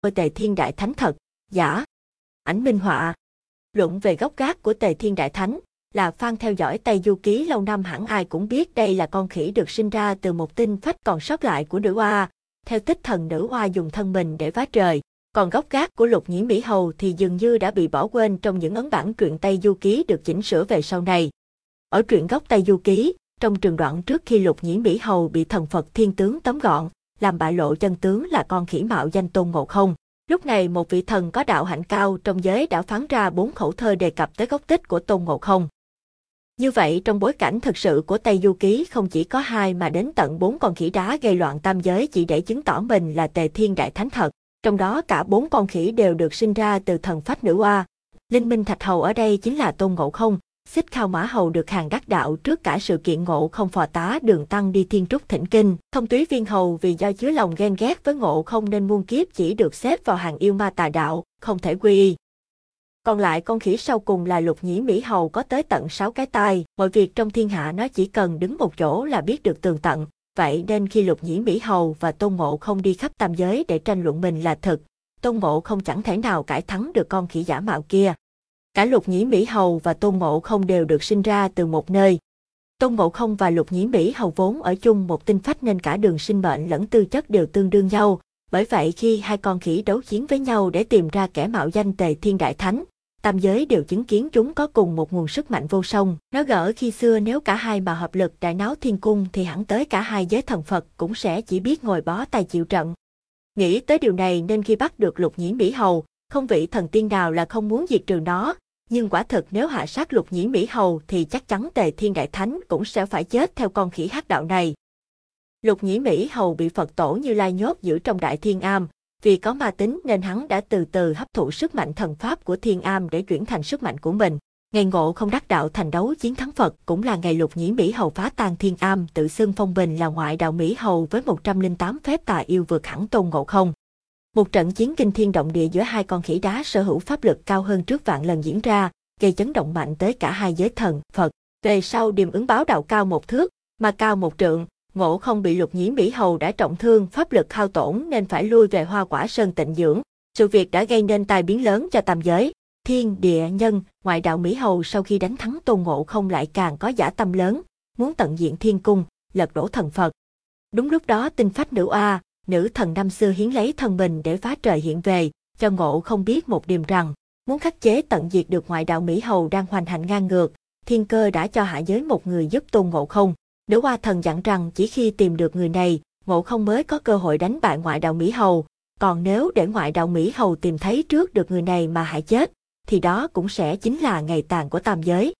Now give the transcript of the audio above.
ở Tề Thiên Đại Thánh thật, giả. Ảnh minh họa. Luận về gốc gác của Tề Thiên Đại Thánh, là fan theo dõi Tây Du Ký lâu năm hẳn ai cũng biết đây là con khỉ được sinh ra từ một tinh phách còn sót lại của nữ oa. Theo tích thần nữ oa dùng thân mình để vá trời, còn gốc gác của lục nhĩ Mỹ Hầu thì dường như đã bị bỏ quên trong những ấn bản truyện Tây Du Ký được chỉnh sửa về sau này. Ở truyện gốc Tây Du Ký, trong trường đoạn trước khi lục nhĩ Mỹ Hầu bị thần Phật thiên tướng tóm gọn, làm bại lộ chân tướng là con khỉ mạo danh tôn ngộ không. Lúc này một vị thần có đạo hạnh cao trong giới đã phán ra bốn khẩu thơ đề cập tới gốc tích của tôn ngộ không. Như vậy trong bối cảnh thực sự của Tây Du Ký không chỉ có hai mà đến tận bốn con khỉ đá gây loạn tam giới chỉ để chứng tỏ mình là tề thiên đại thánh thật. Trong đó cả bốn con khỉ đều được sinh ra từ thần phách nữ oa. Linh minh thạch hầu ở đây chính là tôn ngộ không, xích khao mã hầu được hàng đắc đạo trước cả sự kiện ngộ không phò tá đường tăng đi thiên trúc thỉnh kinh. Thông túy viên hầu vì do chứa lòng ghen ghét với ngộ không nên muôn kiếp chỉ được xếp vào hàng yêu ma tà đạo, không thể quy y. Còn lại con khỉ sau cùng là lục nhĩ Mỹ Hầu có tới tận 6 cái tai, mọi việc trong thiên hạ nó chỉ cần đứng một chỗ là biết được tường tận. Vậy nên khi lục nhĩ Mỹ Hầu và Tôn Ngộ không đi khắp tam giới để tranh luận mình là thật, Tôn Ngộ không chẳng thể nào cải thắng được con khỉ giả mạo kia. Cả lục nhĩ Mỹ Hầu và Tôn Ngộ không đều được sinh ra từ một nơi. Tôn Ngộ không và lục nhĩ Mỹ Hầu vốn ở chung một tinh phách nên cả đường sinh mệnh lẫn tư chất đều tương đương nhau, bởi vậy khi hai con khỉ đấu chiến với nhau để tìm ra kẻ mạo danh tề thiên đại thánh, tam giới đều chứng kiến chúng có cùng một nguồn sức mạnh vô song. Nó gỡ khi xưa nếu cả hai mà hợp lực đại náo thiên cung thì hẳn tới cả hai giới thần Phật cũng sẽ chỉ biết ngồi bó tay chịu trận. Nghĩ tới điều này nên khi bắt được lục nhĩ Mỹ Hầu, không vị thần tiên nào là không muốn diệt trừ nó, nhưng quả thực nếu hạ sát lục nhĩ Mỹ Hầu thì chắc chắn tề thiên đại thánh cũng sẽ phải chết theo con khỉ hắc đạo này. Lục nhĩ Mỹ Hầu bị Phật tổ như lai nhốt giữ trong đại thiên am, vì có ma tính nên hắn đã từ từ hấp thụ sức mạnh thần pháp của thiên am để chuyển thành sức mạnh của mình. Ngày ngộ không đắc đạo thành đấu chiến thắng Phật cũng là ngày lục nhĩ Mỹ Hầu phá tan thiên am tự xưng phong bình là ngoại đạo Mỹ Hầu với 108 phép tà yêu vượt hẳn tôn ngộ không. Một trận chiến kinh thiên động địa giữa hai con khỉ đá sở hữu pháp lực cao hơn trước vạn lần diễn ra, gây chấn động mạnh tới cả hai giới thần, Phật. Về sau điềm ứng báo đạo cao một thước, mà cao một trượng, ngộ không bị lục nhĩ Mỹ Hầu đã trọng thương pháp lực hao tổn nên phải lui về hoa quả sơn tịnh dưỡng. Sự việc đã gây nên tai biến lớn cho tam giới. Thiên, địa, nhân, ngoại đạo Mỹ Hầu sau khi đánh thắng tôn ngộ không lại càng có giả tâm lớn, muốn tận diện thiên cung, lật đổ thần Phật. Đúng lúc đó tinh phách nữ oa, nữ thần năm xưa hiến lấy thân mình để phá trời hiện về, cho ngộ không biết một điều rằng, muốn khắc chế tận diệt được ngoại đạo Mỹ Hầu đang hoành hành ngang ngược, thiên cơ đã cho hạ giới một người giúp tôn ngộ không. Nữ hoa thần dặn rằng chỉ khi tìm được người này, ngộ không mới có cơ hội đánh bại ngoại đạo Mỹ Hầu, còn nếu để ngoại đạo Mỹ Hầu tìm thấy trước được người này mà hại chết, thì đó cũng sẽ chính là ngày tàn của tam giới.